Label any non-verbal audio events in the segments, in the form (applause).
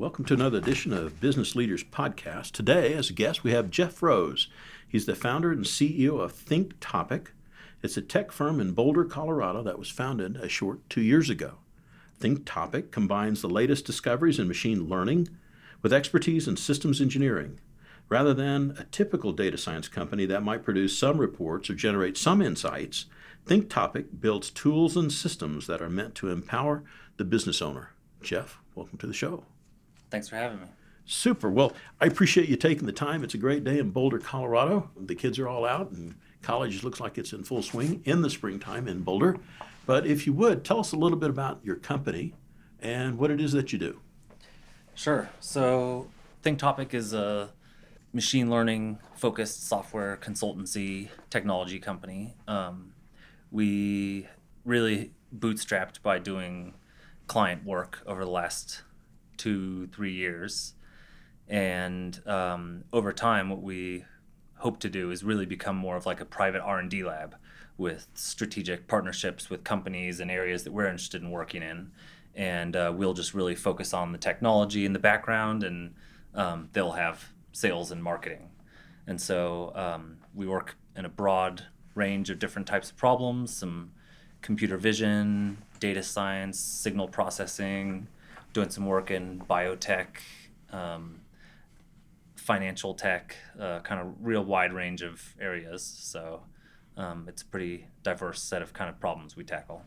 Welcome to another edition of Business Leaders Podcast. Today, as a guest, we have Jeff Rose. He's the founder and CEO of Think Topic. It's a tech firm in Boulder, Colorado that was founded a short two years ago. Think Topic combines the latest discoveries in machine learning with expertise in systems engineering. Rather than a typical data science company that might produce some reports or generate some insights, Think Topic builds tools and systems that are meant to empower the business owner. Jeff, welcome to the show. Thanks for having me. Super. Well, I appreciate you taking the time. It's a great day in Boulder, Colorado. The kids are all out, and college looks like it's in full swing in the springtime in Boulder. But if you would, tell us a little bit about your company and what it is that you do. Sure. So, Think Topic is a machine learning focused software consultancy technology company. Um, we really bootstrapped by doing client work over the last two three years. And um, over time what we hope to do is really become more of like a private r&d lab with strategic partnerships with companies and areas that we're interested in working in. And uh, we'll just really focus on the technology in the background and um, they'll have sales and marketing. And so um, we work in a broad range of different types of problems some computer vision data science signal processing doing some work in biotech, um, financial tech, uh, kind of real wide range of areas. So um, it's a pretty diverse set of kind of problems we tackle.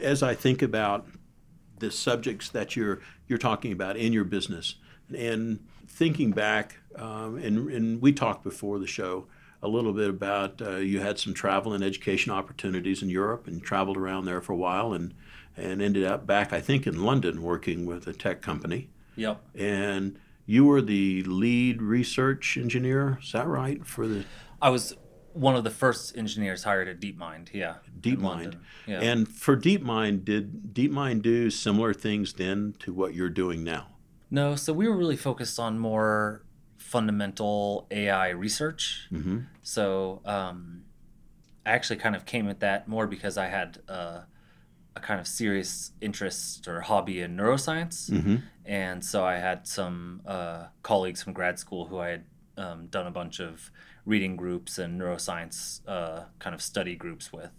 As I think about the subjects that you're you're talking about in your business, and thinking back, um, and, and we talked before the show a little bit about uh, you had some travel and education opportunities in Europe and traveled around there for a while and and ended up back, I think, in London working with a tech company. Yep. And you were the lead research engineer, is that right? For the I was one of the first engineers hired at DeepMind, yeah. DeepMind. Yeah. And for DeepMind, did DeepMind do similar things then to what you're doing now? No, so we were really focused on more fundamental AI research. Mm-hmm. So um, I actually kind of came at that more because I had uh, a kind of serious interest or hobby in neuroscience. Mm-hmm. And so I had some uh, colleagues from grad school who I had um, done a bunch of reading groups and neuroscience uh, kind of study groups with.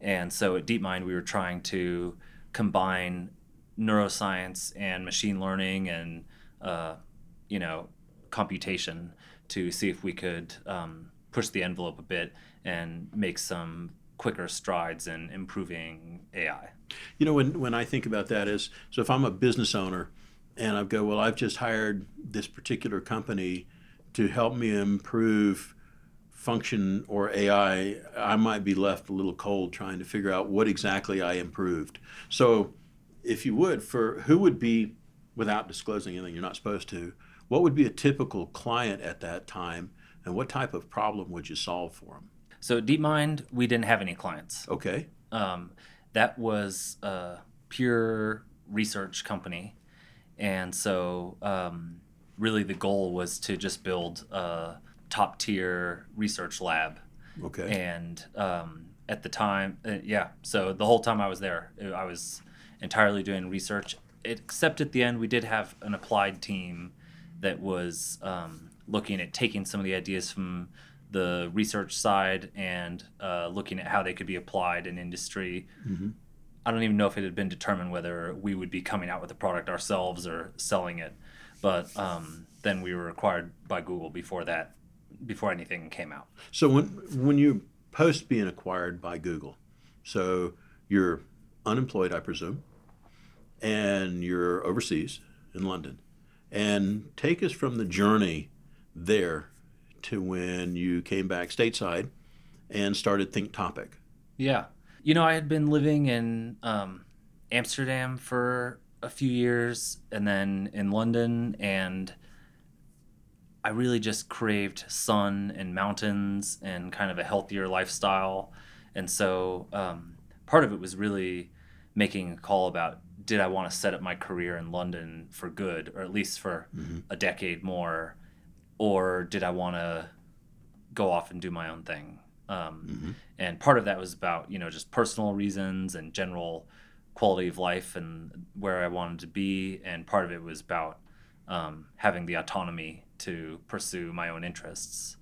And so at DeepMind, we were trying to combine neuroscience and machine learning and, uh, you know, computation to see if we could um, push the envelope a bit and make some quicker strides in improving AI. You know, when, when I think about that is, so if I'm a business owner and I go, well, I've just hired this particular company to help me improve function or AI, I might be left a little cold trying to figure out what exactly I improved. So, if you would, for who would be, without disclosing anything you're not supposed to, what would be a typical client at that time, and what type of problem would you solve for them? So DeepMind, we didn't have any clients. Okay. Um, that was a pure research company, and so um, really the goal was to just build a top tier research lab. Okay. And um, at the time, uh, yeah. So the whole time I was there, I was entirely doing research. Except at the end, we did have an applied team that was um, looking at taking some of the ideas from the research side and uh, looking at how they could be applied in industry. Mm-hmm. I don't even know if it had been determined whether we would be coming out with the product ourselves or selling it, but um, then we were acquired by Google before that, before anything came out. So when when you post being acquired by Google, so you're unemployed, I presume, and you're overseas in London, and take us from the journey there to when you came back stateside and started Think Topic. Yeah. You know, I had been living in um, Amsterdam for a few years and then in London, and I really just craved sun and mountains and kind of a healthier lifestyle. And so um, part of it was really making a call about did I want to set up my career in London for good, or at least for mm-hmm. a decade more, or did I want to go off and do my own thing? Um, mm-hmm. And part of that was about you know just personal reasons and general quality of life and where I wanted to be, and part of it was about um, having the autonomy to pursue my own interests.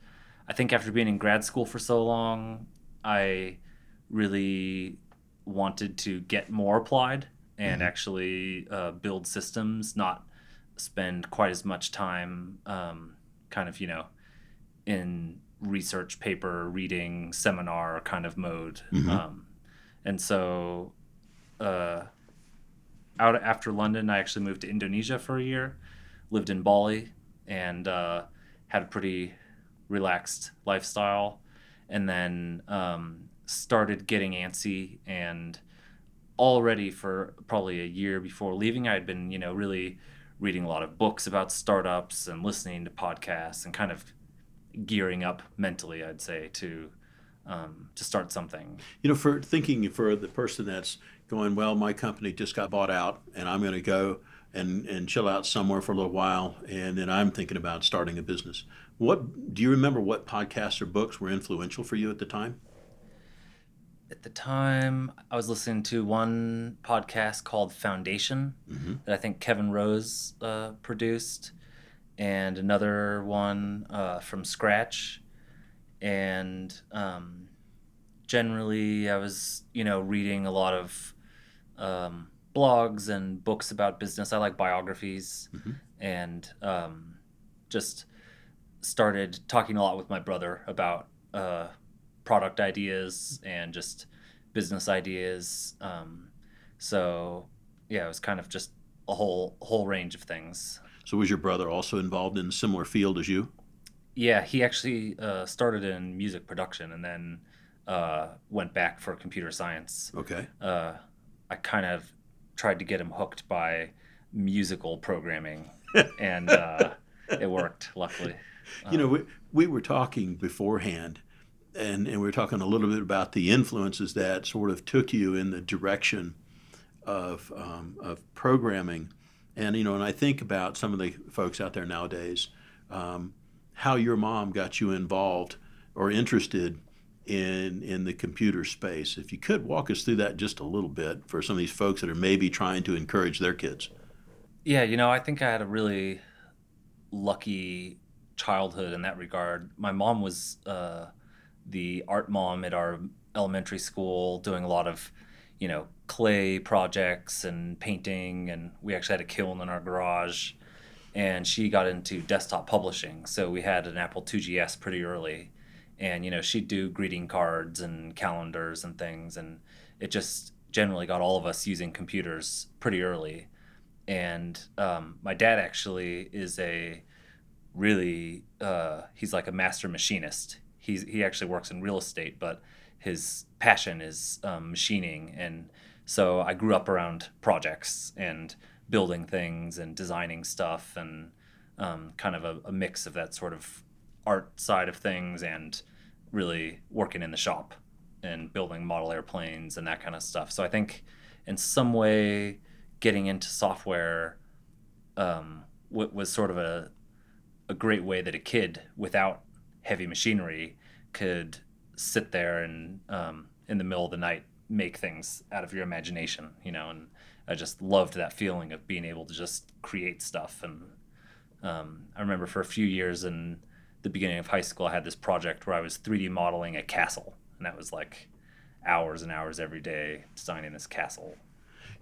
I think after being in grad school for so long, I really wanted to get more applied and Mhm. actually uh, build systems, not spend quite as much time, um, kind of, you know, in research paper reading seminar kind of mode. Mhm. Um, and so, uh, out after London, I actually moved to Indonesia for a year, lived in Bali, and uh, had a pretty relaxed lifestyle. And then um, started getting antsy and already for probably a year before leaving i had been you know really reading a lot of books about startups and listening to podcasts and kind of gearing up mentally i'd say to um, to start something You know, for thinking for the person that's going, well, my company just got bought out, and I'm going to go and and chill out somewhere for a little while, and then I'm thinking about starting a business. What do you remember? What podcasts or books were influential for you at the time? At the time i was listening to one podcast called foundation hmm that i think kevin rose uh, produced and another one uh, from scratch. And um, generally i was you know reading a lot of um, blogs and books about business. I like biographies. Mhm. and um, just started talking a lot with my brother about uh, product ideas and just business ideas um, so yeah it was kind of just a whole whole range of things So, was your brother also involved in a similar field as you? Yeah, he actually uh, started in music production and then uh, went back for computer science. Okay. Uh, I kind of tried to get him hooked by musical programming, (laughs) and uh, it worked, luckily. You know, we, we were talking beforehand, and, and we were talking a little bit about the influences that sort of took you in the direction of, um, of programming. And, you know, and I think about some of the folks out there nowadays, um, how your mom got you involved or interested in, in the computer space. If you could walk us through that just a little bit for some of these folks that are maybe trying to encourage their kids. Yeah, you know, I think I had a really lucky childhood in that regard. My mom was uh, the art mom at our elementary school, doing a lot of, you know, clay projects and painting, and we actually had a kiln in our garage. And she got into desktop publishing, so we had an Apple 2gs pretty early, and you know she'd do greeting cards and calendars and things, and it just generally got all of us using computers pretty early and um, my dad actually is a really uh, he's like a master machinist he's he actually works in real estate but his passion is um, machining. And so i grew up around projects and building things and designing stuff and um, kind of a, a mix of that sort of art side of things and really working in the shop and building model airplanes and that kind of stuff. So i think in some way getting into software um, w- was sort of a, a great way that a kid without heavy machinery could sit there and um, in the middle of the night make things out of your imagination, you know. And I just loved that feeling of being able to just create stuff. And um, I remember for a few years in the beginning of high school, I had this project where I was 3D modeling a castle, and that was like hours and hours every day designing this castle.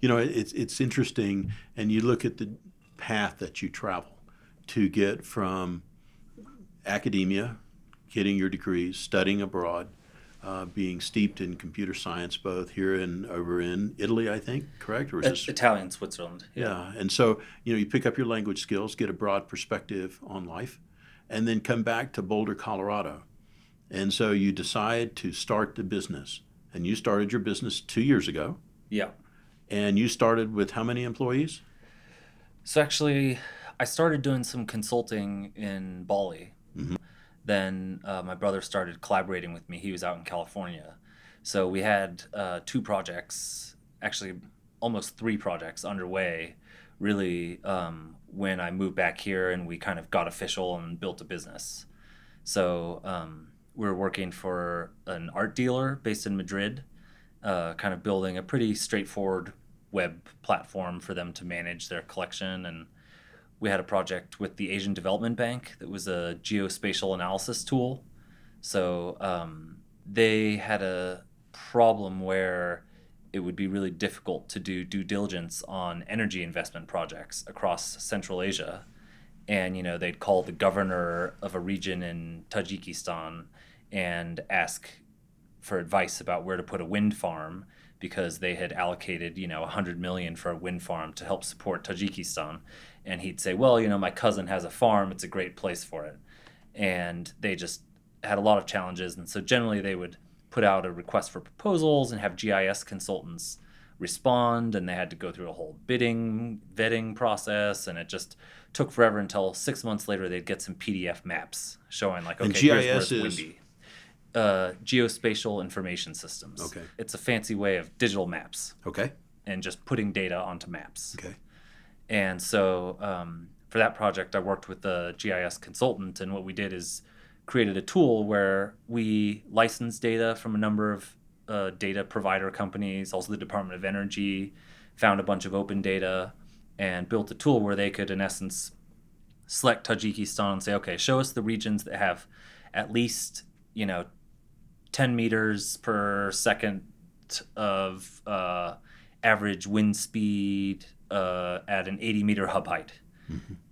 You know, it's it's interesting, and you look at the path that you travel to get from academia, getting your degrees, studying abroad, uh, being steeped in computer science, both here and over in Italy, I think, correct? Or is? Italian Switzerland. Yeah, and so you know, you pick up your language skills, get a broad perspective on life, and then come back to Boulder, Colorado, and so you decide to start the business, and you started your business two years ago, Yeah. and you started with how many employees? So actually, I started doing some consulting in Bali. Then uh, my brother started collaborating with me. He was out in California, so we had uh, two projects, actually almost three projects underway. Really, um, when I moved back here and we kind of got official and built a business. So um, we were working for an art dealer based in Madrid, uh, kind of building a pretty straightforward web platform for them to manage their collection and we had a project with the Asian Development Bank that was a geospatial analysis tool. So um, they had a problem where it would be really difficult to do due diligence on energy investment projects across Central Asia. And you know they'd call the governor of a region in Tajikistan and ask for advice about where to put a wind farm because they had allocated you know 100 million for a wind farm to help support Tajikistan and he'd say well you know my cousin has a farm it's a great place for it and they just had a lot of challenges and so generally they would put out a request for proposals and have GIS consultants respond and they had to go through a whole bidding vetting process and it just took forever until six months later they'd get some PDF maps showing like okay here's where it's windy. Uh, geospatial information systems. Okay. It's a fancy way of digital maps Okay. and just putting data onto maps. Okay. And so um, for that project, I worked with the GIS consultant, and what we did is created a tool where we licensed data from a number of uh, data provider companies, also the Department of Energy, found a bunch of open data, and built a tool where they could, in essence, select Tajikistan and say, okay, show us the regions that have at least, you know, 10 meters per second of uh, average wind speed uh, at an 80 meter hub height.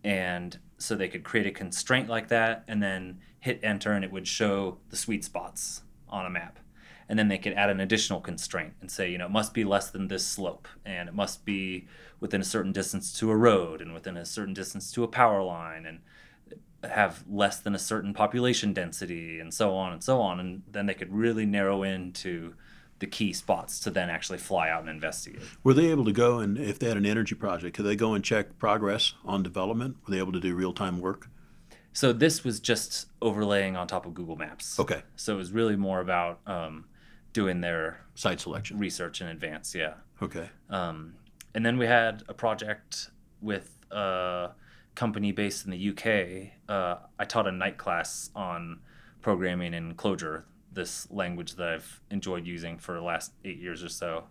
And so they could create a constraint like that and then hit enter and it would show the sweet spots on a map. And then they could add an additional constraint and say, you know, it must be less than this slope and it must be within a certain distance to a road and within a certain distance to a power line and have less than a certain population density and so on and so on. And then they could really narrow into the key spots to then actually fly out and investigate. Were they able to go and if they had an energy project, could they go and check progress on development? Were they able to do real time work? So this was just overlaying on top of Google Maps. Okay. So it was really more about um, doing their Site selection. research in advance. Yeah. Okay. Um, and then we had a project with a company based in the UK. Uh, I taught a night class on programming in Clojure, this language that I've enjoyed using for the last eight years or so.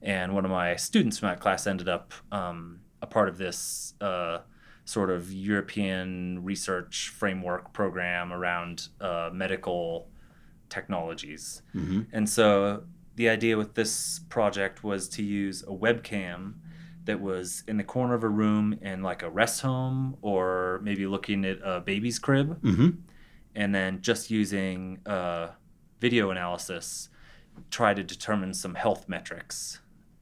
And one of my students from that class ended up um, a part of this uh, sort of European research framework program around uh, medical technologies. Mm-hmm. And so the idea with this project was to use a webcam that was in the corner of a room in like a rest home or maybe looking at a baby's crib Mm-hmm. and then just using uh, video analysis try to determine some health metrics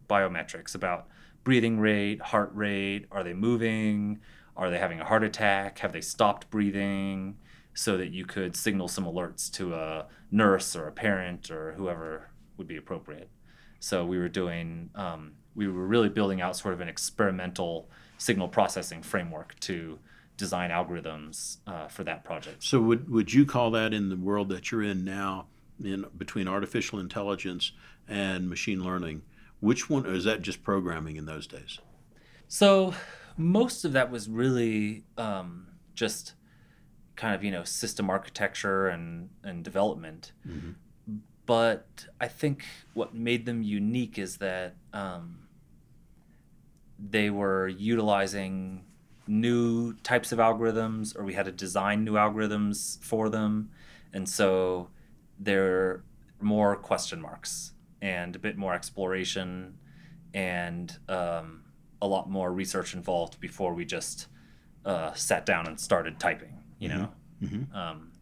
biometrics about breathing rate heart rate are they moving are they having a heart attack have they stopped breathing so that you could signal some alerts to a nurse or a parent or whoever would be appropriate. So we were doing um, we were really building out sort of an experimental signal processing framework to design algorithms uh, for that project. So would would you call that in the world that you're in now, in between artificial intelligence and machine learning? Which one or is that just programming in those days? So most of that was really um, just kind of you know system architecture and and development. Mhm. But I think what made them unique is that um, they were utilizing new types of algorithms, or we had to design new algorithms for them, and so there are more question marks and a bit more exploration and um, a lot more research involved before we just uh, sat down and started typing, you know. Mhm. Um,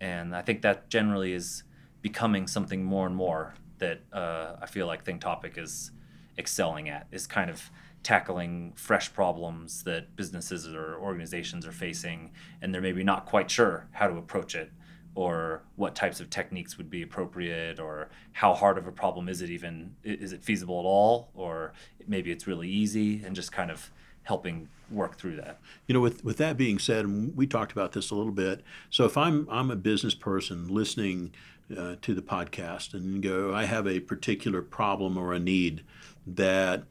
and I think that generally is becoming something more and more that uh, I feel like Think Topic is excelling at is kind of tackling fresh problems that businesses or organizations are facing, and they're maybe not quite sure how to approach it or what types of techniques would be appropriate or how hard of a problem is it even is it feasible at all or maybe it's really easy and just kind of helping work through that You know, with with that being said, and we talked about this a little bit. So if I'm I'm a business person listening uh, to the podcast and go, I have a particular problem or a need that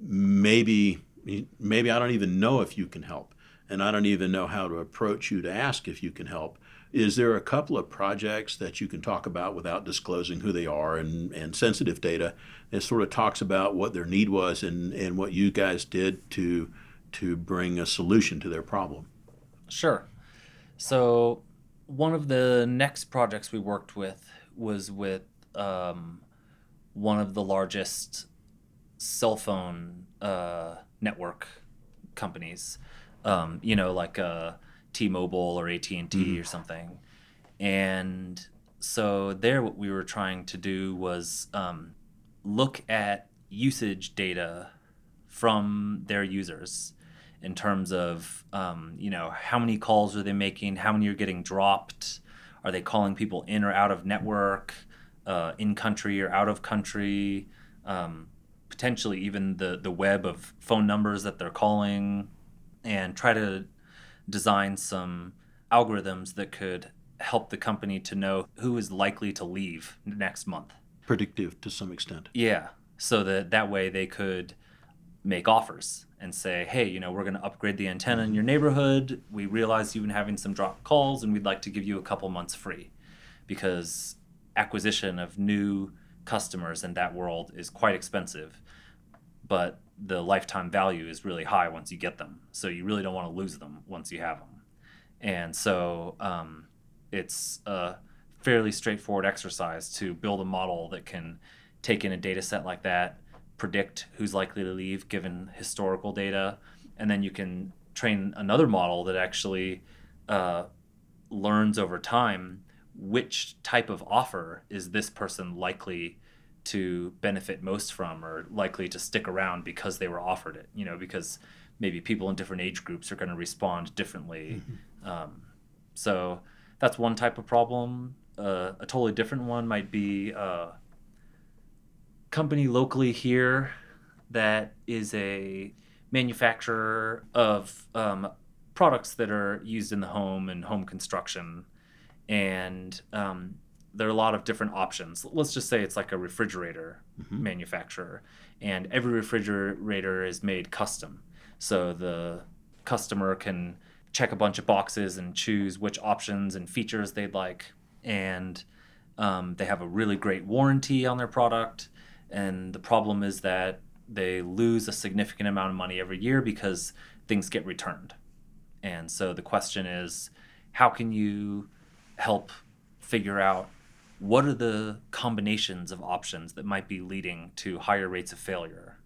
maybe maybe I don't even know if you can help, and I don't even know how to approach you to ask if you can help. Is there a couple of projects that you can talk about without disclosing who they are and, and sensitive data that sort of talks about what their need was and, and what you guys did to to bring a solution to their problem. Sure. So, one of the next projects we worked with was with um, one of the largest cell phone uh, network companies. Um, you know, like uh, T-Mobile or AT and T or something. And so there, what we were trying to do was um, look at usage data from their users in terms of um, you know how many calls are they making? How many are getting dropped? Are they calling people in or out of network uh, in country or out of country? Um, potentially even the, the web of phone numbers that they're calling and try to design some algorithms that could help the company to know who is likely to leave next month Predictive to some extent. yeah. So that that way they could make offers and say, hey, you know, we're going to upgrade the antenna in your neighborhood. We realize you've been having some drop calls and we'd like to give you a couple months free because acquisition of new customers in that world is quite expensive, but the lifetime value is really high once you get them. So you really don't want to lose them once you have them. And so um, it's a fairly straightforward exercise to build a model that can take in a data set like that, predict who's likely to leave given historical data, and then you can train another model that actually uh, learns over time which type of offer is this person likely to benefit most from or likely to stick around because they were offered it you know because maybe people in different age groups are going to respond differently. Um, so that's one type of problem. Uh, a totally different one might be uh, company locally here that is a manufacturer of um, products that are used in the home and home construction. And um, there are a lot of different options. Let's just say it's like a refrigerator manufacturer, and every refrigerator is made custom. So the customer can check a bunch of boxes and choose which options and features they'd like. And um, they have a really great warranty on their product. And the problem is that they lose a significant amount of money every year because things get returned. And so the question is how can you help figure out what are the combinations of options that might be leading to higher rates of failure?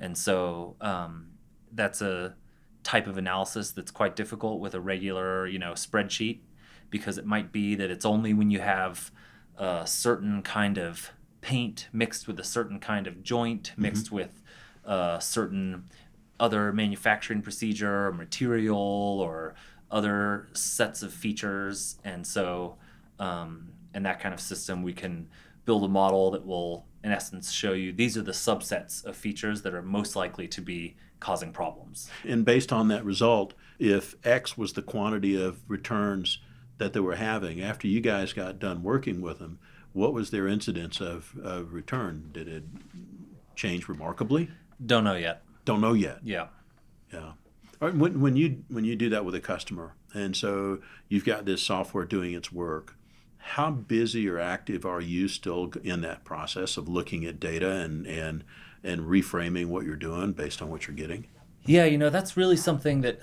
And so um, that's a type of analysis that's quite difficult with a regular, you know, spreadsheet because it might be that it's only when you have a certain kind of paint mixed with a certain kind of joint mixed with a certain other manufacturing procedure or material or other sets of features. And so um, in that kind of system we can build a model that will in essence show you these are the subsets of features that are most likely to be causing problems And based on that result, if X was the quantity of returns that they were having after you guys got done working with them, what was their incidence of, of return? Did it change remarkably? don't know yet Don't know yet. yeah Yeah. Right, when, when you when you do that with a customer, and so you've got this software doing its work, how busy or active are you still in that process of looking at data and and and reframing what you're doing based on what you're getting? Yeah, you know, that's really something that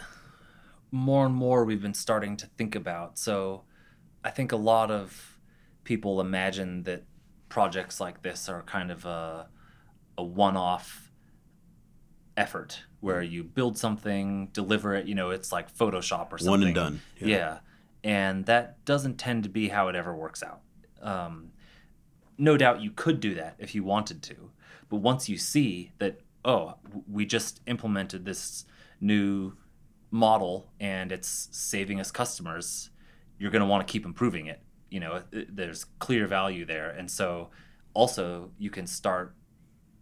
more and more we've been starting to think about. So I think a lot of people imagine that projects like this are kind of a, a one off effort where mm-hmm. you build something, deliver it, you know, it's like Photoshop or something. One and done. Yeah. And that doesn't tend to be how it ever works out. Um, no doubt you could do that if you wanted to. But once you see that, oh, we just implemented this new model and it's saving us customers, you're going to want to keep improving it. You know, there's clear value there. And so also you can start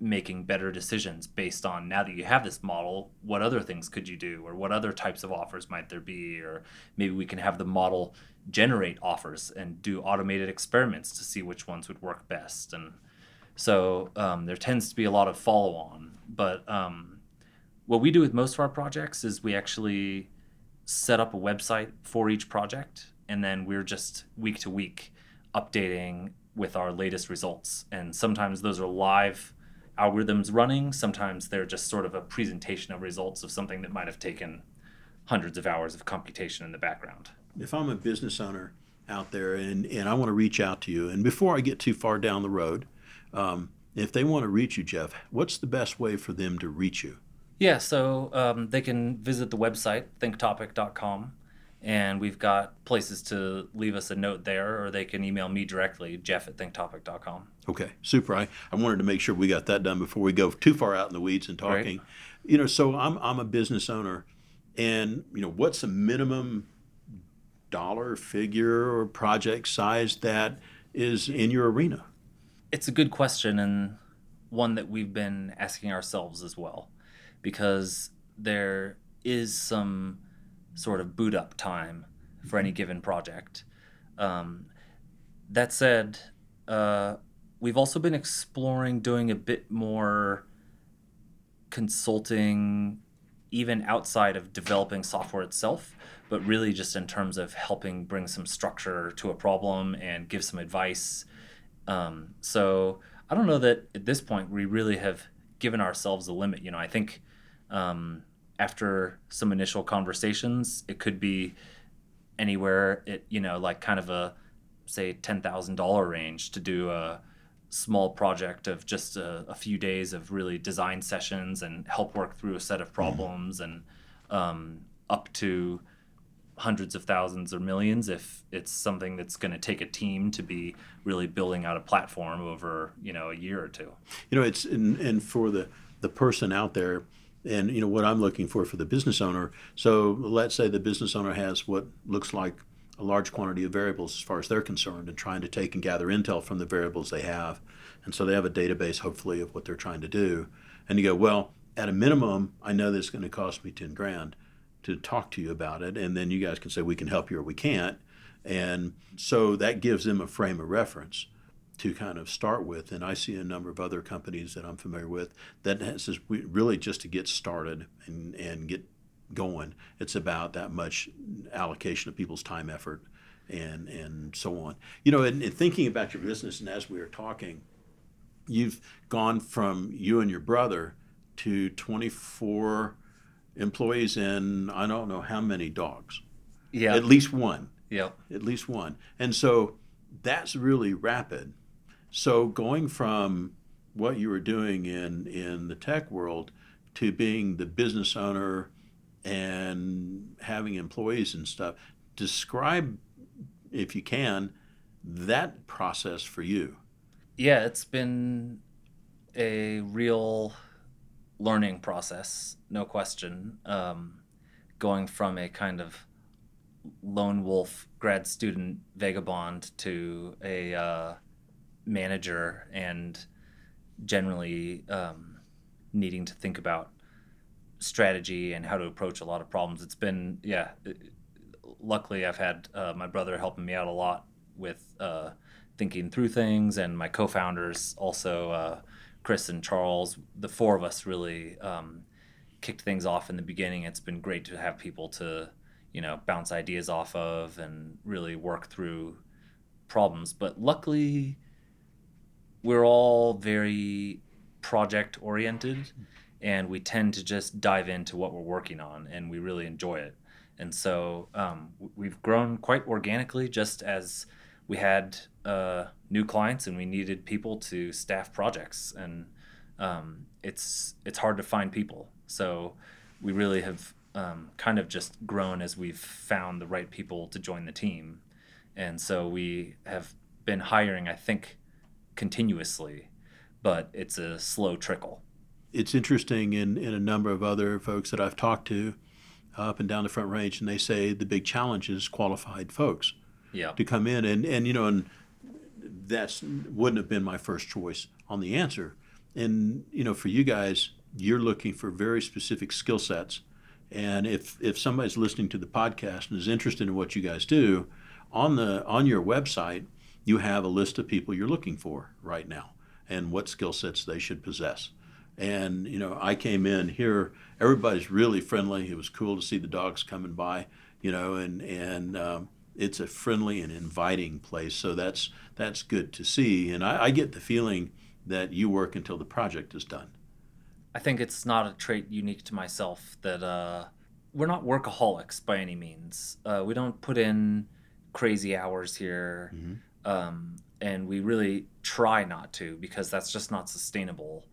making better decisions based on now that you have this model what other things could you do? Or what other types of offers might there be? Or maybe we can have the model generate offers and do automated experiments to see which ones would work best. And so um, there tends to be a lot of follow on but um, what we do with most of our projects is we actually set up a website for each project. And then we're just week to week updating with our latest results. And sometimes those are live algorithms running. Sometimes they're just sort of a presentation of results of something that might have taken hundreds of hours of computation in the background. If I'm a business owner out there and, and I want to reach out to you, and before I get too far down the road, um, if they want to reach you, Jeff, what's the best way for them to reach you? Yeah, so um, they can visit the website, thinktopic.com, and we've got places to leave us a note there, or they can email me directly, jeff at thinktopic.com. Okay, super. I, I wanted to make sure we got that done before we go too far out in the weeds and talking. Right. You know, so I'm, I'm a business owner, and, you know, what's the minimum dollar figure or project size that is in your arena? It's a good question, and one that we've been asking ourselves as well because there is some sort of boot up time for any given project. Um, that said, uh, we've also been exploring doing a bit more consulting, even outside of developing software itself, but really just in terms of helping bring some structure to a problem and give some advice. Um, so I don't know that at this point we really have given ourselves a limit. You know, I think um, after some initial conversations, it could be anywhere it you know like kind of a say ten thousand dollar range to do a small project of just a, a, few days of really design sessions and help work through a set of mm-hmm. problems mm-hmm. and um, up to hundreds of thousands or millions if it's something that's going to take a team to be really building out a platform over you know a year or two you know it's and, and for the the person out there and you know what I'm looking for for the business owner. So let's say the business owner has what looks like a large quantity of variables as far as they're concerned, and trying to take and gather intel from the variables they have, and so they have a database hopefully of what they're trying to do. And you go, well, at a minimum, I know this is going to cost me ten grand to talk to you about it, and then you guys can say we can help you or we can't, and so that gives them a frame of reference to kind of start with. And I see a number of other companies that I'm familiar with that has really just to get started and, and get going. It's about that much allocation of people's time, effort, and and so on. You know, and, and thinking about your business, and as we are talking, you've gone from you and your brother to 24 employees and I don't know how many dogs. Yeah. At least one. Yeah. At least one. And so that's really rapid. So going from what you were doing in in the tech world to being the business owner and having employees and stuff, describe if you can that process for you. Yeah, it's been a real learning process, no question. Um, going from a kind of lone wolf grad student vagabond to a uh, manager and generally um, needing to think about strategy and how to approach a lot of problems. It's been, yeah, it, luckily I've had uh, my brother helping me out a lot with uh, thinking through things, and my co founders also, uh, Chris and Charles, the four of us really um, kicked things off in the beginning. It's been great to have people to, you know, bounce ideas off of and really work through problems. But luckily, we're all very project oriented and we tend to just dive into what we're working on and we really enjoy it. And so um, we've grown quite organically just as we had uh, new clients and we needed people to staff projects. And um, it's it's hard to find people. So we really have um, kind of just grown as we've found the right people to join the team. And so we have been hiring i think continuously, but it's a slow trickle. It's interesting in, in a number of other folks that I've talked to up and down the Front Range, and they say the big challenge is qualified folks yeah. to come in. And, and you know, and that's wouldn't have been my first choice on the answer. And, you know, for you guys, you're looking for very specific skill sets. And if, if somebody's listening to the podcast and is interested in what you guys do, on the on your website, you have a list of people you're looking for right now and what skill sets they should possess. And you know, I came in here. Everybody's really friendly. It was cool to see the dogs coming by. You know, and and um, it's a friendly and inviting place. So that's that's good to see. And I, I get the feeling that you work until the project is done? I think it's not a trait unique to myself that uh, we're not workaholics by any means. Uh, we don't put in crazy hours here, mm-hmm. Um, and we really try not to because that's just not sustainable.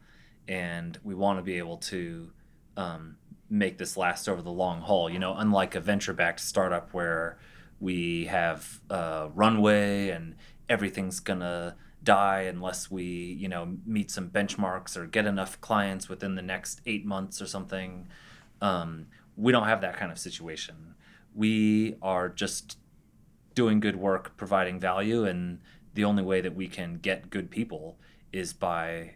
And we want to be able to um, make this last over the long haul. You know, unlike a venture-backed startup where we have a runway and everything's gonna die unless we you know meet some benchmarks or get enough clients within the next eight months or something um, we don't have that kind of situation we are just doing good work providing value and the only way that we can get good people is by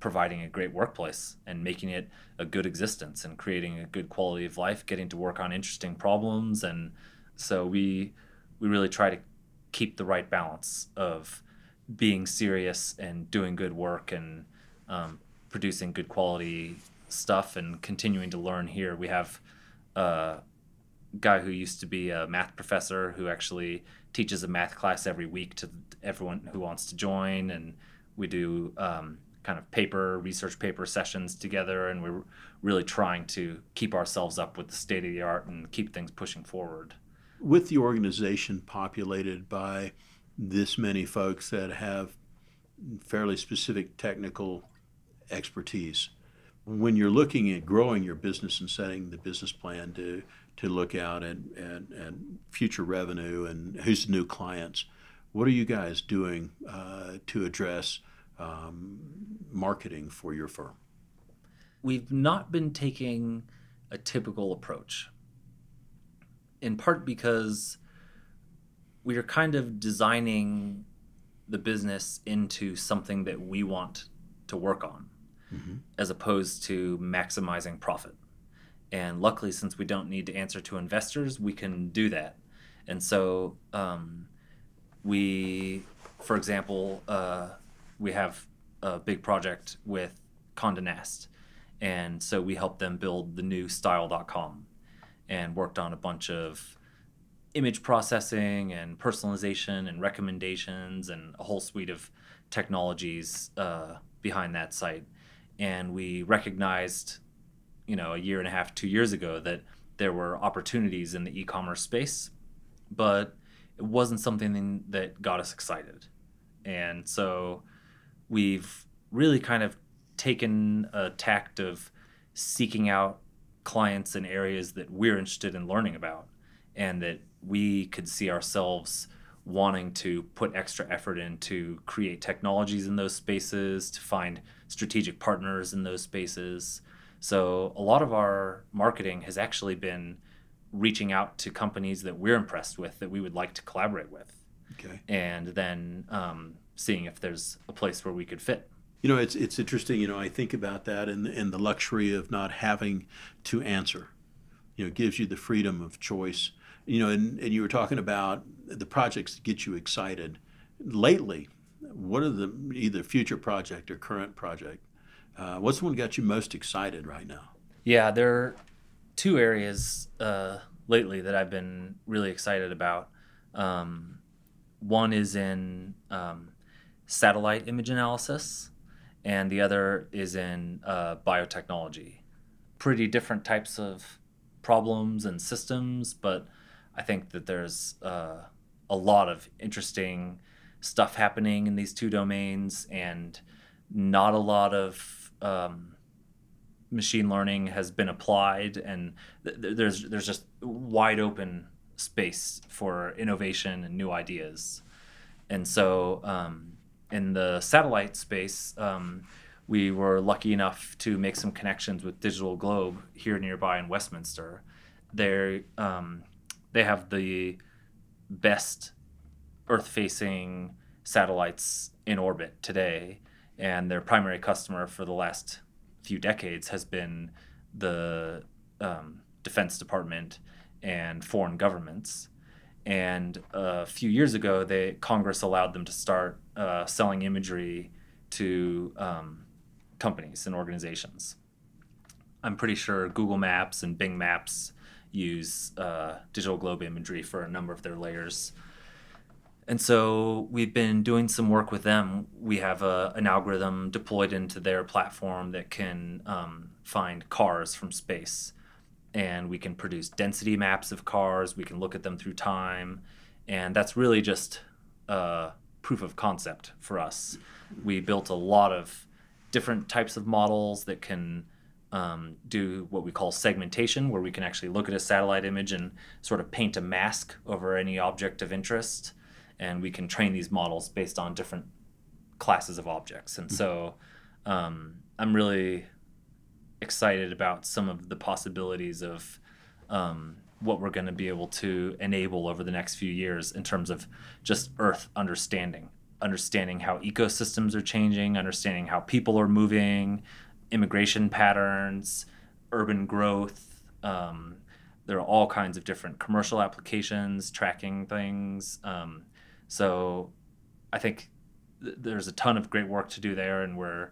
providing a great workplace and making it a good existence and creating a good quality of life getting to work on interesting problems and so we we really try to keep the right balance of being serious and doing good work and um, producing good quality stuff and continuing to learn here. We have a guy who used to be a math professor who actually teaches a math class every week to everyone who wants to join, and we do um, kind of paper research paper sessions together, and we're really trying to keep ourselves up with the state of the art and keep things pushing forward. With the organization populated by this many folks that have fairly specific technical expertise. When you're looking at growing your business and setting the business plan to to look out at, at, at future revenue and who's the new clients, what are you guys doing uh, to address um, marketing for your firm? We've not been taking a typical approach, in part because we are kind of designing the business into something that we want to work on mm-hmm. as opposed to maximizing profit. And luckily, since we don't need to answer to investors, we can do that. And so, um, we, for example, uh, we have a big project with Condé Nast. And so we helped them build the new style.com and worked on a bunch of image processing and personalization and recommendations and a whole suite of technologies uh, behind that site. And we recognized, you know, a year and a half, two years ago that there were opportunities in the e-commerce space, but it wasn't something that got us excited. And so we've really kind of taken a tact of seeking out clients in areas that we're interested in learning about and that we could see ourselves wanting to put extra effort in to create technologies in those spaces, to find strategic partners in those spaces. So a lot of our marketing has actually been reaching out to companies that we're impressed with that we would like to collaborate with. Okay. And then um, seeing if there's a place where we could fit. You know, it's it's interesting. You know, I think about that and and the luxury of not having to answer. You know, it gives you the freedom of choice you know, and, and you were talking about the projects that get you excited. Lately, what are the either future project or current project? Uh, what's the one got you most excited right now? Yeah, there are two areas uh, lately that I've been really excited about. Um, one is in um, satellite image analysis, and the other is in uh, biotechnology. Pretty different types of problems and systems, but I think that there's uh, a lot of interesting stuff happening in these two domains, and not a lot of um, machine learning has been applied, and th- there's there's just wide open space for innovation and new ideas. And so, um, in the satellite space, um, we were lucky enough to make some connections with Digital Globe here nearby in Westminster. They're um, they have the best Earth facing satellites in orbit today, and their primary customer for the last few decades has been the um, Defense Department and foreign governments. And a few years ago, they Congress allowed them to start uh, selling imagery to um, companies and organizations. I'm pretty sure Google Maps and Bing Maps use uh, digital globe imagery for a number of their layers. And so we've been doing some work with them. We have a, an algorithm deployed into their platform that can um, find cars from space. And we can produce density maps of cars. We can look at them through time. And that's really just a proof of concept for us. We built a lot of different types of models that can um, do what we call segmentation, where we can actually look at a satellite image and sort of paint a mask over any object of interest and we can train these models based on different classes of objects. And so um, I'm really excited about some of the possibilities of um, what we're going to be able to enable over the next few years in terms of just Earth understanding, understanding how ecosystems are changing, understanding how people are moving, immigration patterns, urban growth. Um, there are all kinds of different commercial applications, tracking things. Um, so I think th- there's a ton of great work to do there, and we're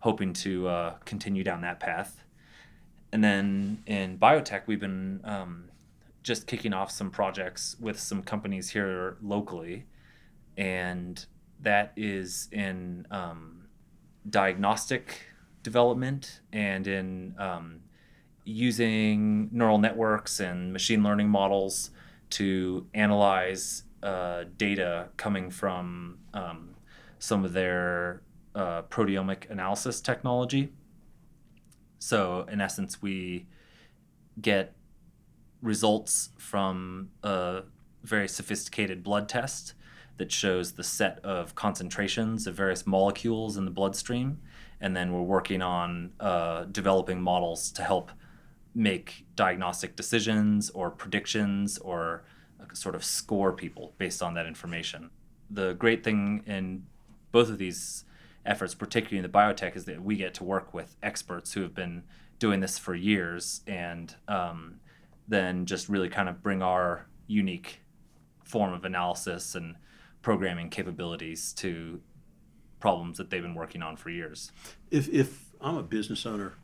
hoping to uh, continue down that path. And then in biotech, we've been um, just kicking off some projects with some companies here locally, and that is in um, diagnostic development and in um, using neural networks and machine learning models to analyze uh, data coming from um, some of their uh, proteomic analysis technology. So, in essence, we get results from a very sophisticated blood test that shows the set of concentrations of various molecules in the bloodstream. And then we're working on uh, developing models to help make diagnostic decisions or predictions or sort of score people based on that information. The great thing in both of these efforts, particularly in the biotech, is that we get to work with experts who have been doing this for years and um, then just really kind of bring our unique form of analysis and programming capabilities to problems that they've been working on for years. If, if I'm a business owner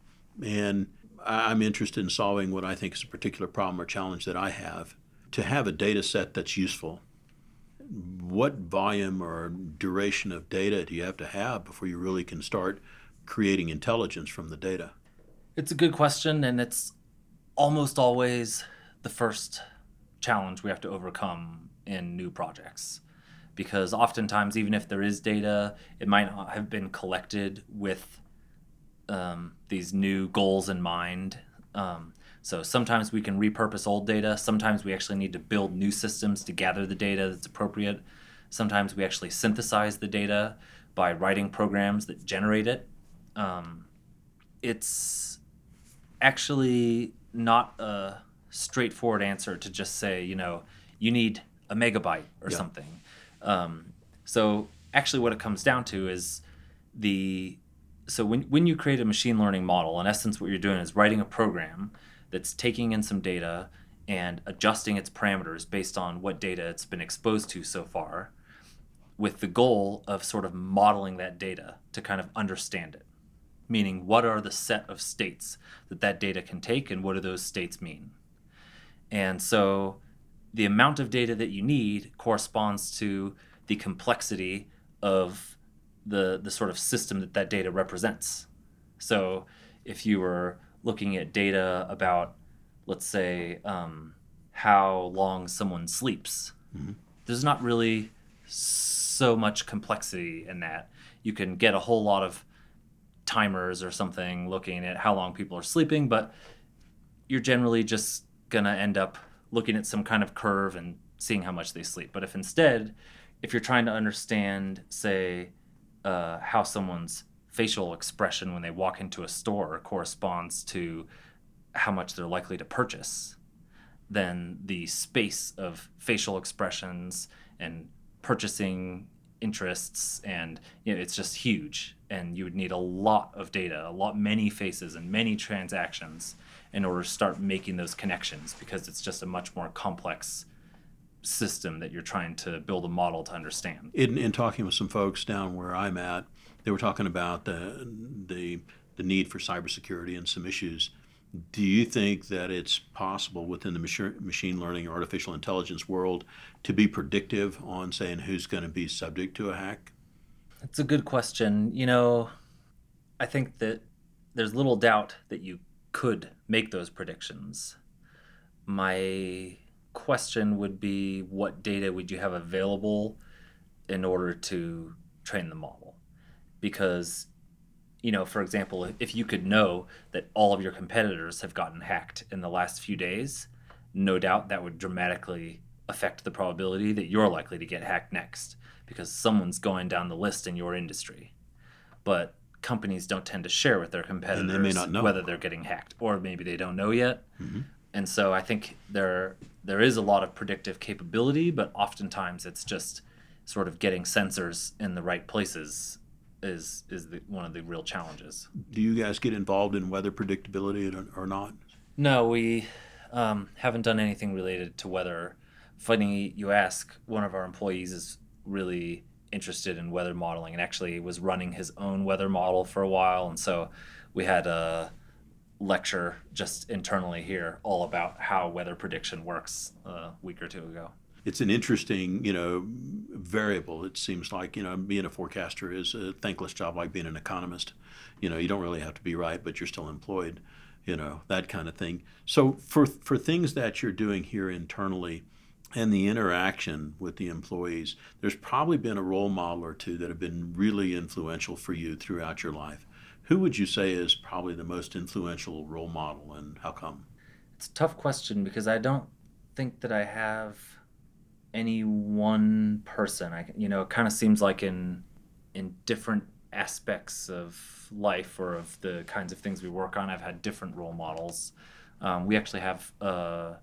and I'm interested in solving what I think is a particular problem or challenge that I have, to have a data set that's useful, what volume or duration of data do you have to have before you really can start creating intelligence from the data? It's a good question, and it's almost always the first challenge we have to overcome in new projects. Because oftentimes, even if there is data, it might not have been collected with um, these new goals in mind. Um, so sometimes we can repurpose old data. Sometimes we actually need to build new systems to gather the data that's appropriate. Sometimes we actually synthesize the data by writing programs that generate it. Um, it's actually not a straightforward answer to just say, you know, you need a megabyte or yeah. something. Um, so actually, what it comes down to is the so when when you create a machine learning model, in essence, what you're doing is writing a program that's taking in some data and adjusting its parameters based on what data it's been exposed to so far with the goal of sort of modeling that data to kind of understand it. Meaning what are the set of states that that data can take and what do those states mean? And so the amount of data that you need corresponds to the complexity of the the sort of system that that data represents. So if you were looking at data about, let's say, um, how long someone sleeps. Mm-hmm. There's not really so much complexity in that. You can get a whole lot of timers or something looking at how long people are sleeping, but you're generally just going to end up looking at some kind of curve and seeing how much they sleep. But if instead, if you're trying to understand, say, uh, how someone's facial expression when they walk into a store corresponds to how much they're likely to purchase, then the space of facial expressions and purchasing interests and you know, it's just huge. And you would need a lot of data a lot many faces and many transactions in order to start making those connections because it's just a much more complex system that you're trying to build a model to understand. In, in talking with some folks down where i'm at they were talking about the the, the need for cybersecurity and some issues Do you think that it's possible within the machine learning or artificial intelligence world to be predictive on saying who's going to be subject to a hack? That's a good question. You know, I think that there's little doubt that you could make those predictions. My question would be what data would you have available in order to train the model? Because you know, for example, if you could know that all of your competitors have gotten hacked in the last few days, no doubt that would dramatically affect the probability that you're likely to get hacked next because someone's going down the list in your industry. But companies don't tend to share with their competitors and they may not know. whether they're getting hacked or maybe they don't know yet. Mm-hmm. And so I think there there is a lot of predictive capability, but oftentimes it's just sort of getting sensors in the right places is is the, one of the real challenges. Do you guys get involved in weather predictability or, not? No, we um, haven't done anything related to weather. Funny you ask. One of our employees is really interested in weather modeling and actually was running his own weather model for a while, and so we had a lecture just internally here all about how weather prediction works a week or two ago it's an interesting, you know, variable. It seems like, you know, being a forecaster is a thankless job like being an economist. You know, you don't really have to be right, but you're still employed, you know, that kind of thing. So for for things that you're doing here internally and the interaction with the employees, there's probably been a role model or two that have been really influential for you throughout your life. Who would you say is probably the most influential role model and how come? It's a tough question because I don't think that I have any one person. I you know it kind of seems like in in different aspects of life or of the kinds of things we work on, I've had different role models. Um, we actually have uh,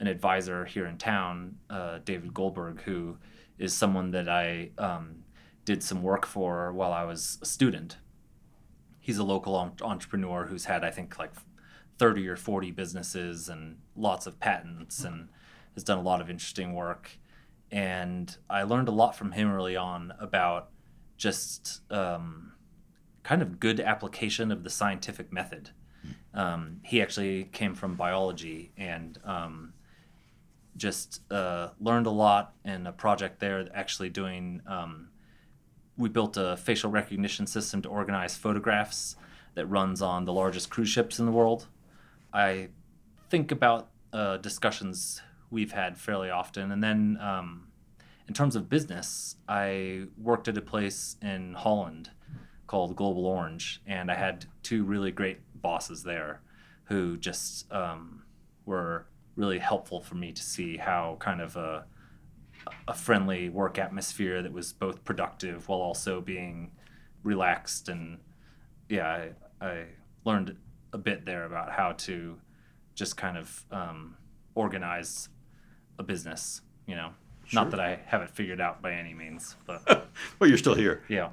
an advisor here in town, uh, David Goldberg, who is someone that I um, did some work for while I was a student. He's a local entrepreneur who's had, I think, like 30 or 40 businesses and lots of patents and has done a lot of interesting work and I learned a lot from him early on about just um, kind of good application of the scientific method. Um, he actually came from biology and um, just uh, learned a lot in a project there. Actually, doing um, we built a facial recognition system to organize photographs that runs on the largest cruise ships in the world. I think about uh, discussions we've had fairly often. And then um, in terms of business, I worked at a place in Holland called Global Orange, and I had two really great bosses there who just um, were really helpful for me to see how kind of a, a friendly work atmosphere that was both productive while also being relaxed and yeah I, I learned a bit there about how to just kind of um, organize a business, you know. Sure. Not that I have it figured out by any means, but (laughs) well, you're still here. Yeah.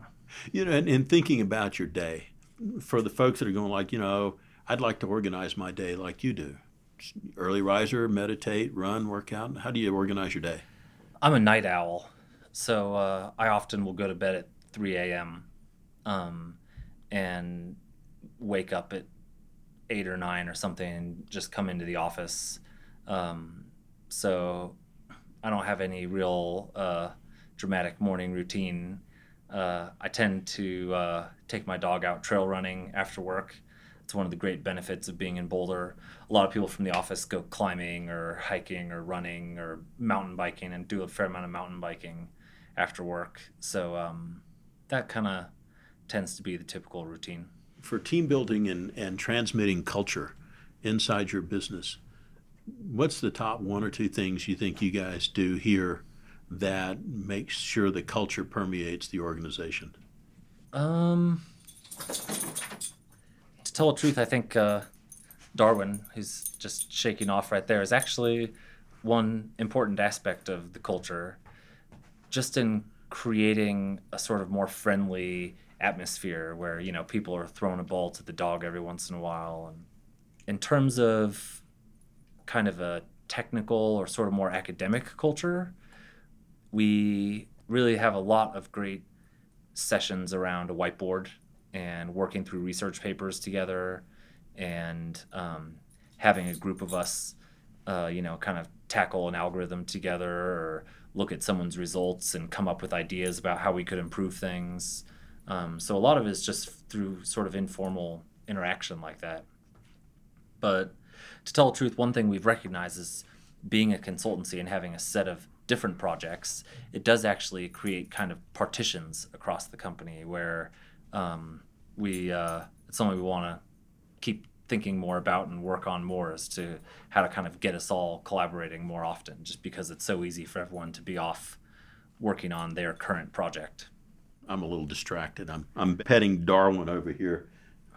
You know, and, and thinking about your day, for the folks that are going like, you know, I'd like to organize my day like you do. Early riser, meditate, run, work out. How do you organize your day? I'm a night owl, so uh, I often will go to bed at 3 a.m. Um, and wake up at eight or nine or something and just come into the office. Um, so I don't have any real uh, dramatic morning routine. Uh, I tend to uh, take my dog out trail running after work. It's one of the great benefits of being in Boulder. A lot of people from the office go climbing or hiking or running or mountain biking and do a fair amount of mountain biking after work. So um, that kind of tends to be the typical routine. For team building and, and transmitting culture inside your business, what's the top one or two things you think you guys do here that makes sure the culture permeates the organization? Um, to tell the truth, I think uh, Darwin, who's just shaking off right there, is actually one important aspect of the culture. Just in creating a sort of more friendly atmosphere where you know people are throwing a ball to the dog every once in a while, and in terms of kind of a technical or sort of more academic culture, we really have a lot of great sessions around a whiteboard and working through research papers together and um, having a group of us, uh, you know, kind of tackle an algorithm together or look at someone's results and come up with ideas about how we could improve things. Um, so a lot of it is just through sort of informal interaction like that. But to tell the truth, one thing we've recognized is being a consultancy and having a set of different projects, it does actually create kind of partitions across the company where um, we uh, it's something we want to keep thinking more about and work on more as to how to kind of get us all collaborating more often, just because it's so easy for everyone to be off working on their current project. I'm a little distracted. I'm I'm petting Darwin over here,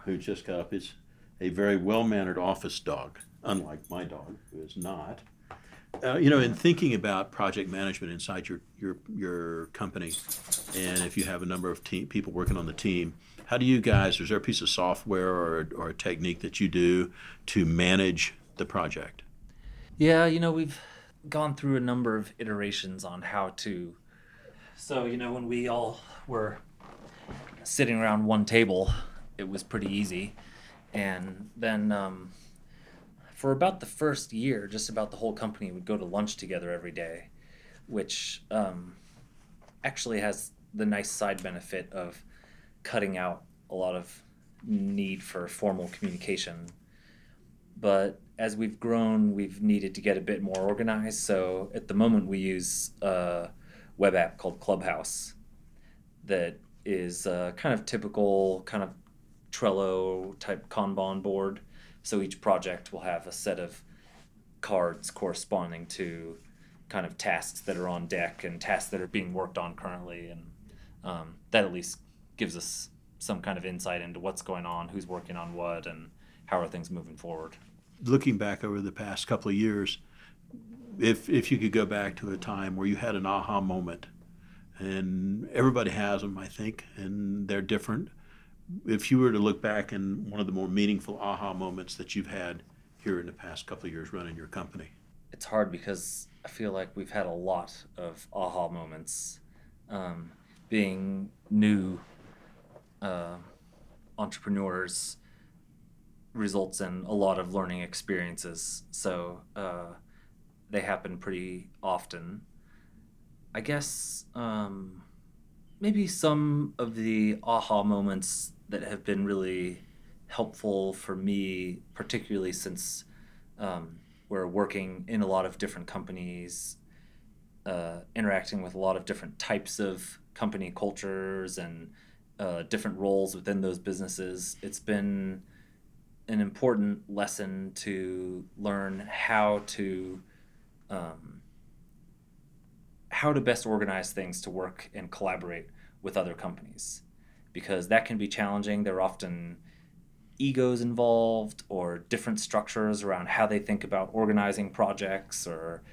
who just got up. It's a very well mannered office dog, unlike my dog, who is not. Uh, you know, in thinking about project management inside your your your company, and if you have a number of team, people working on the team, how do you guys? Is there a piece of software or, or a technique that you do to manage the project? Yeah, you know, we've gone through a number of iterations on how to. So, you know, when we all were sitting around one table, it was pretty easy. And then um, for about the first year, just about the whole company would go to lunch together every day, which um, actually has the nice side benefit of cutting out a lot of need for formal communication. But as we've grown, we've needed to get a bit more organized. So at the moment, we use a web app called Clubhouse that is a kind of typical, kind of Trello type Kanban board. So each project will have a set of cards corresponding to kind of tasks that are on deck and tasks that are being worked on currently. And um, that at least gives us some kind of insight into what's going on, who's working on what, and how are things moving forward. Looking back over the past couple of years, if if you could go back to a time where you had an aha moment, and everybody has them, I think, and they're different. If you were to look back in one of the more meaningful aha moments that you've had here in the past couple of years running your company, it's hard because I feel like we've had a lot of aha moments. Um, being new uh, entrepreneurs results in a lot of learning experiences. So uh, they happen pretty often. I guess um, maybe some of the aha moments that have been really helpful for me, particularly since um, we're working in a lot of different companies, uh, interacting with a lot of different types of company cultures and uh, different roles within those businesses, it's been an important lesson to learn how to um, how to best organize things to work and collaborate with other companies because that can be challenging. There are often egos involved or different structures around how they think about organizing projects or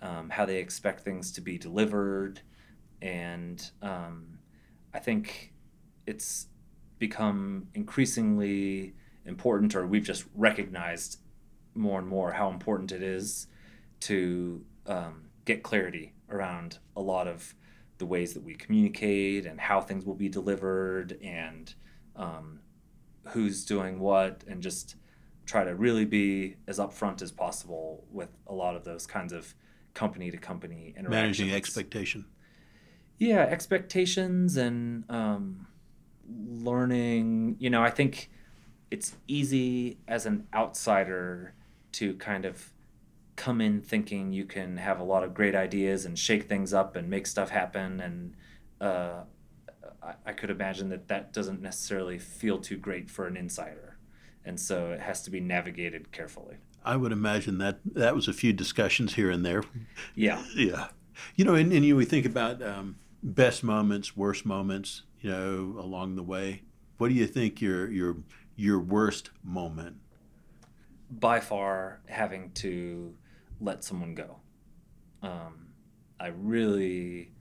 um, how they expect things to be delivered. And um, I think it's become increasingly important, or we've just recognized more and more how important it is to um, get clarity around a lot of the ways that we communicate and how things will be delivered and um, who's doing what, and just try to really be as upfront as possible with a lot of those kinds of company to company interactions. Managing expectation. Yeah, expectations and um, learning. You know, I think it's easy as an outsider to kind of come in thinking you can have a lot of great ideas and shake things up and make stuff happen and uh, I, I could imagine that that doesn't necessarily feel too great for an insider and so it has to be navigated carefully i would imagine that that was a few discussions here and there yeah (laughs) yeah you know and, and you we think about um, best moments worst moments you know, along the way. What do you think your your your worst moment? By far, having to let someone go. Um, I really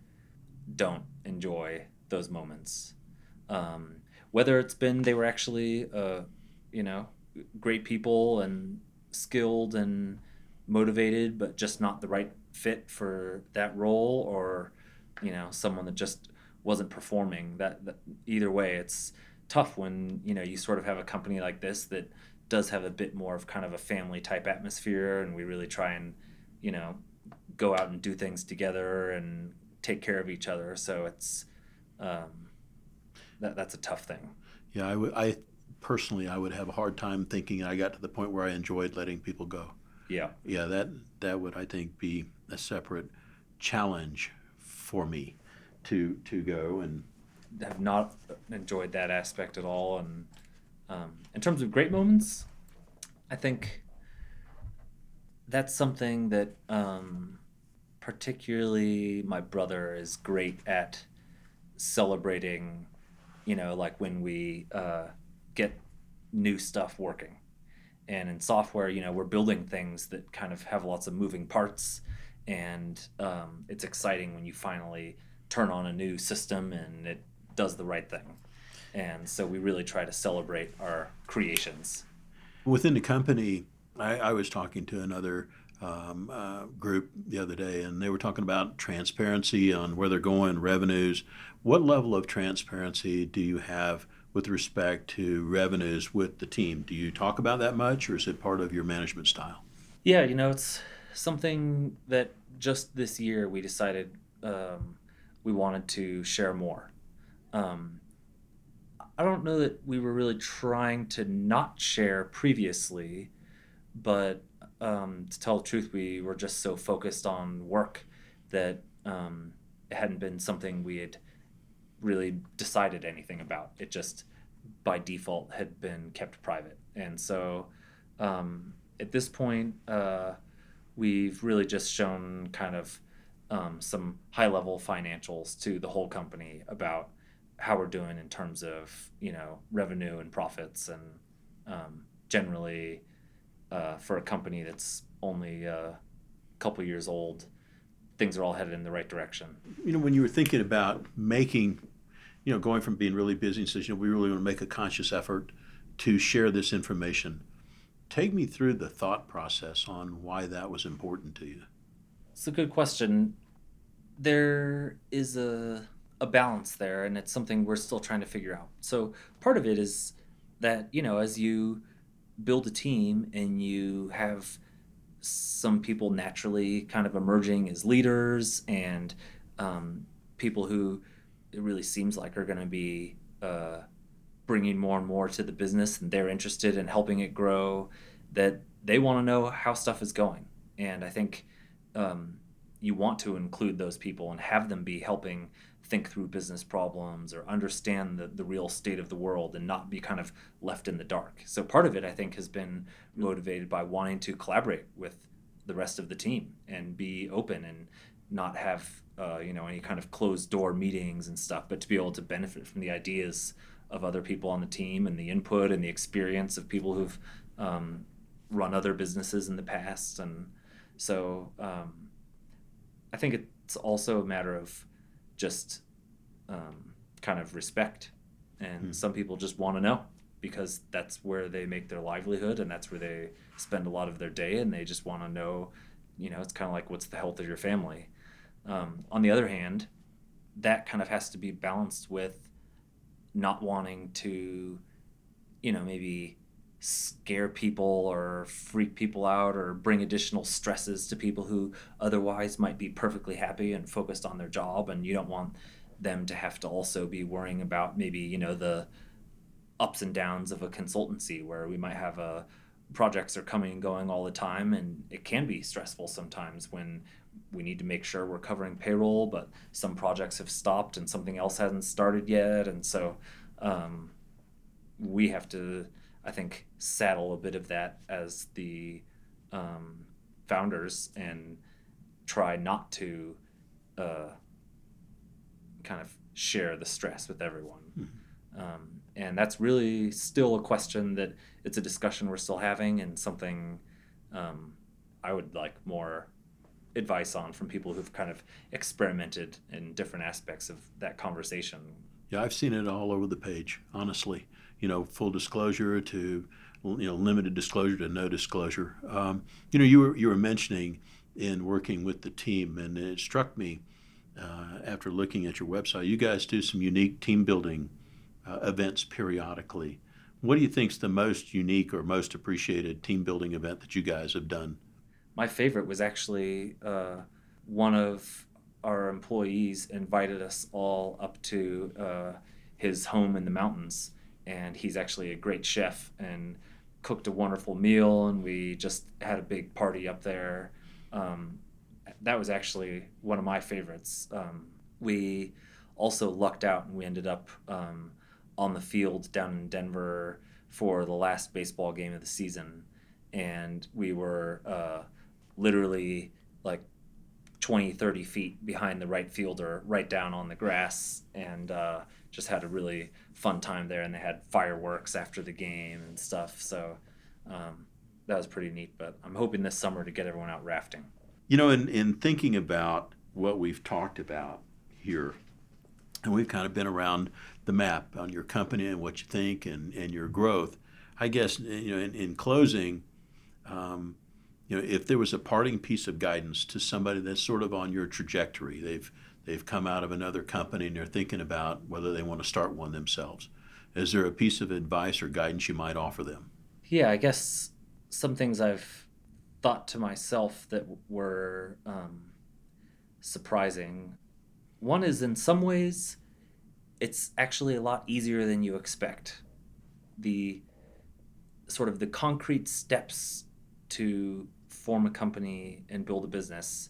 don't enjoy those moments. Um, whether it's been they were actually, uh, you know, great people and skilled and motivated, but just not the right fit for that role, or you know, someone that just wasn't performing. That, that either way, it's tough when you know you sort of have a company like this that does have a bit more of kind of a family type atmosphere, and we really try and you know go out and do things together and take care of each other. So it's um, that that's a tough thing. Yeah, I, w- I personally I would have a hard time thinking I got to the point where I enjoyed letting people go. Yeah. Yeah, that that would I think be a separate challenge for me to to go and have not enjoyed that aspect at all. And um, in terms of great moments, I think that's something that um, particularly my brother is great at celebrating. You know, like when we uh, get new stuff working. And in software, you know, we're building things that kind of have lots of moving parts, and um, it's exciting when you finally turn on a new system and it does the right thing. And so we really try to celebrate our creations. Within the company, I, I was talking to another um, uh, group the other day, and they were talking about transparency on where they're going, revenues. What level of transparency do you have with respect to revenues with the team? Do you talk about that much, or is it part of your management style? Yeah, you know, it's something that just this year we decided um, we wanted to share more. Um, I don't know that we were really trying to not share previously, but um, to tell the truth, we were just so focused on work that um, it hadn't been something we had really decided anything about. It just by default had been kept private. And so um, at this point, uh, we've really just shown kind of um, some high level financials to the whole company about how we're doing in terms of you know revenue and profits and um, generally uh, for a company that's only a couple years old things are all headed in the right direction you know when you were thinking about making you know going from being really busy and says you know we really want to make a conscious effort to share this information take me through the thought process on why that was important to you it's a good question. There is a a balance there, and it's something we're still trying to figure out. So part of it is that you know, as you build a team and you have some people naturally kind of emerging as leaders and um, people who it really seems like are going to be uh, bringing more and more to the business and they're interested in helping it grow that they want to know how stuff is going and i think um, you want to include those people and have them be helping think through business problems or understand the, the real state of the world and not be kind of left in the dark. So part of it I think has been motivated by wanting to collaborate with the rest of the team and be open and not have uh, you know any kind of closed door meetings and stuff, but to be able to benefit from the ideas of other people on the team and the input and the experience of people who've um, run other businesses in the past and so um, I think it's also a matter of just um, kind of respect. And hmm. some people just want to know because that's where they make their livelihood and that's where they spend a lot of their day and they just want to know, you know, it's kind of like what's the health of your family. Um, on the other hand, that kind of has to be balanced with not wanting to, you know, maybe scare people or freak people out or bring additional stresses to people who otherwise might be perfectly happy and focused on their job and you don't want them to have to also be worrying about maybe you know the ups and downs of a consultancy where we might have a uh, projects are coming and going all the time and it can be stressful sometimes when we need to make sure we're covering payroll but some projects have stopped and something else hasn't started yet and so um, we have to I think, saddle a bit of that as the um, founders and try not to uh, kind of share the stress with everyone. Mm-hmm. Um, and that's really still a question that it's a discussion we're still having and something um, I would like more advice on from people who've kind of experimented in different aspects of that conversation. Yeah, I've seen it all over the page, honestly you know, full disclosure to, you know, limited disclosure to no disclosure. Um, you know, you were you were mentioning in working with the team, and it struck me uh, after looking at your website. You guys do some unique team building uh, events periodically. What do you think is the most unique or most appreciated team building event that you guys have done? My favorite was actually uh, one of our employees invited us all up to uh, his home in the mountains, and he's actually a great chef and cooked a wonderful meal, and we just had a big party up there. Um, that was actually one of my favorites. Um, we also lucked out, and we ended up um, on the field down in Denver for the last baseball game of the season, and we were uh, literally like 20, 30 feet behind the right fielder, right down on the grass, and uh, just had a really fun time there. And they had fireworks after the game and stuff. So um, that was pretty neat. But I'm hoping this summer to get everyone out rafting. You know, in, in thinking about what we've talked about here, and we've kind of been around the map on your company and what you think and, and your growth. I guess, you know, in, in closing, um, you know, if there was a parting piece of guidance to somebody that's sort of on your trajectory, they've they've come out of another company and they're thinking about whether they want to start one themselves. Is there a piece of advice or guidance you might offer them? Yeah, I guess some things I've thought to myself that were um, surprising. One is in some ways, it's actually a lot easier than you expect. The sort of the concrete steps to form a company and build a business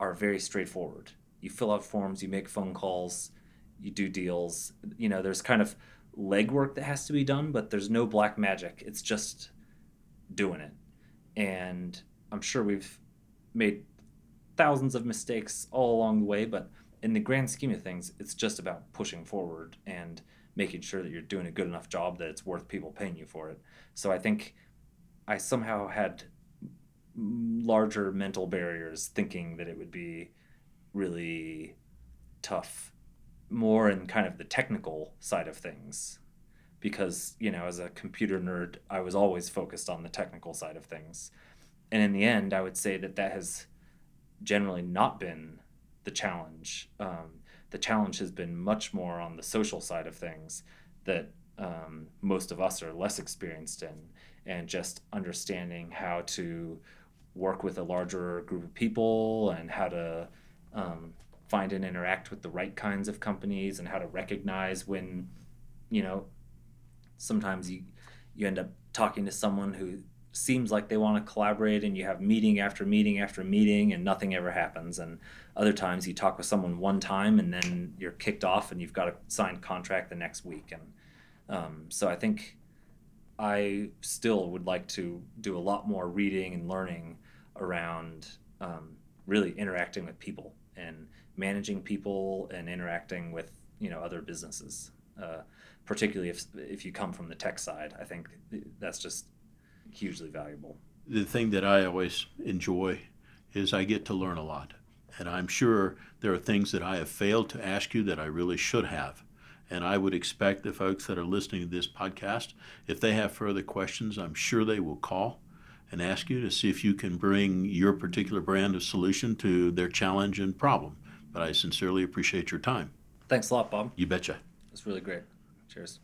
are very straightforward. You fill out forms, you make phone calls, you do deals. You know, there's kind of legwork that has to be done, but there's no black magic. It's just doing it. And I'm sure we've made thousands of mistakes all along the way, but in the grand scheme of things, it's just about pushing forward and making sure that you're doing a good enough job that it's worth people paying you for it. So I think I somehow had larger mental barriers thinking that it would be really tough more in kind of the technical side of things. Because you know as a computer nerd i was always focused on the technical side of things. And in the end i would say that that has generally not been the challenge. Um, the challenge has been much more on the social side of things that um, most of us are less experienced in and just understanding how to work with a larger group of people and how to um, find and interact with the right kinds of companies and how to recognize when you know sometimes you you end up talking to someone who seems like they want to collaborate and you have meeting after meeting after meeting and nothing ever happens. And other times you talk with someone one time and then you're kicked off and you've got a signed contract the next week. And um, so i think i still would like to do a lot more reading and learning around um, really interacting with people and managing people and interacting with you know other businesses. Uh, particularly if if you come from the tech side, I think that's just hugely valuable. The thing that I always enjoy is I get to learn a lot. And I'm sure there are things that I have failed to ask you that I really should have. And I would expect the folks that are listening to this podcast, if they have further questions, I'm sure they will call and ask you to see if you can bring your particular brand of solution to their challenge and problem. But I sincerely appreciate your time. Thanks a lot, Bob. You betcha. It's really great. Cheers.